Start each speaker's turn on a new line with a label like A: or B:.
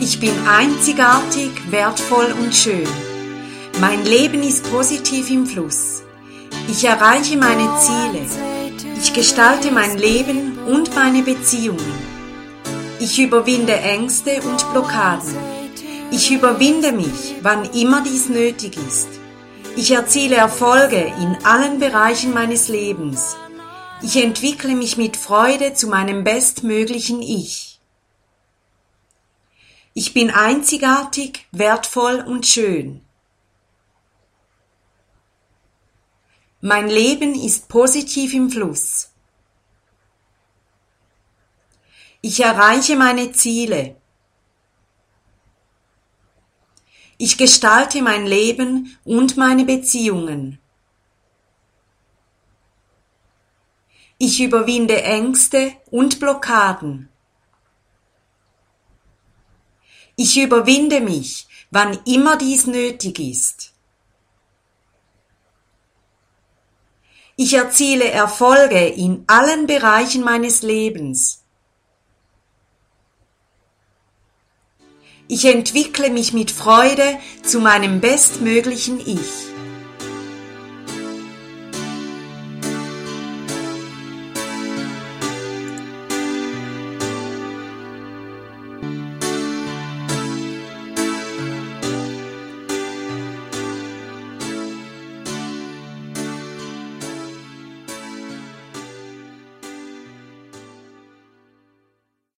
A: Ich bin einzigartig, wertvoll und schön. Mein Leben ist positiv im Fluss. Ich erreiche meine Ziele. Ich gestalte mein Leben und meine Beziehungen. Ich überwinde Ängste und Blockaden. Ich überwinde mich, wann immer dies nötig ist. Ich erziele Erfolge in allen Bereichen meines Lebens. Ich entwickle mich mit Freude zu meinem bestmöglichen Ich. Ich bin einzigartig, wertvoll und schön. Mein Leben ist positiv im Fluss. Ich erreiche meine Ziele. Ich gestalte mein Leben und meine Beziehungen. Ich überwinde Ängste und Blockaden. Ich überwinde mich, wann immer dies nötig ist. Ich erziele Erfolge in allen Bereichen meines Lebens. Ich entwickle mich mit Freude zu meinem bestmöglichen Ich.